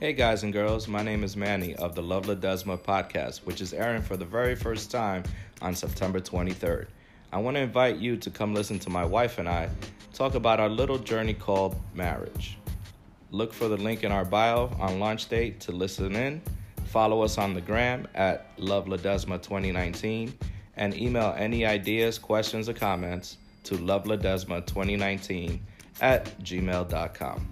Hey guys and girls, my name is Manny of the Love Ledesma podcast, which is airing for the very first time on September 23rd. I want to invite you to come listen to my wife and I talk about our little journey called marriage. Look for the link in our bio on launch date to listen in. Follow us on the gram at Love Ledesma 2019 and email any ideas, questions, or comments to Love loveledesma2019 at gmail.com.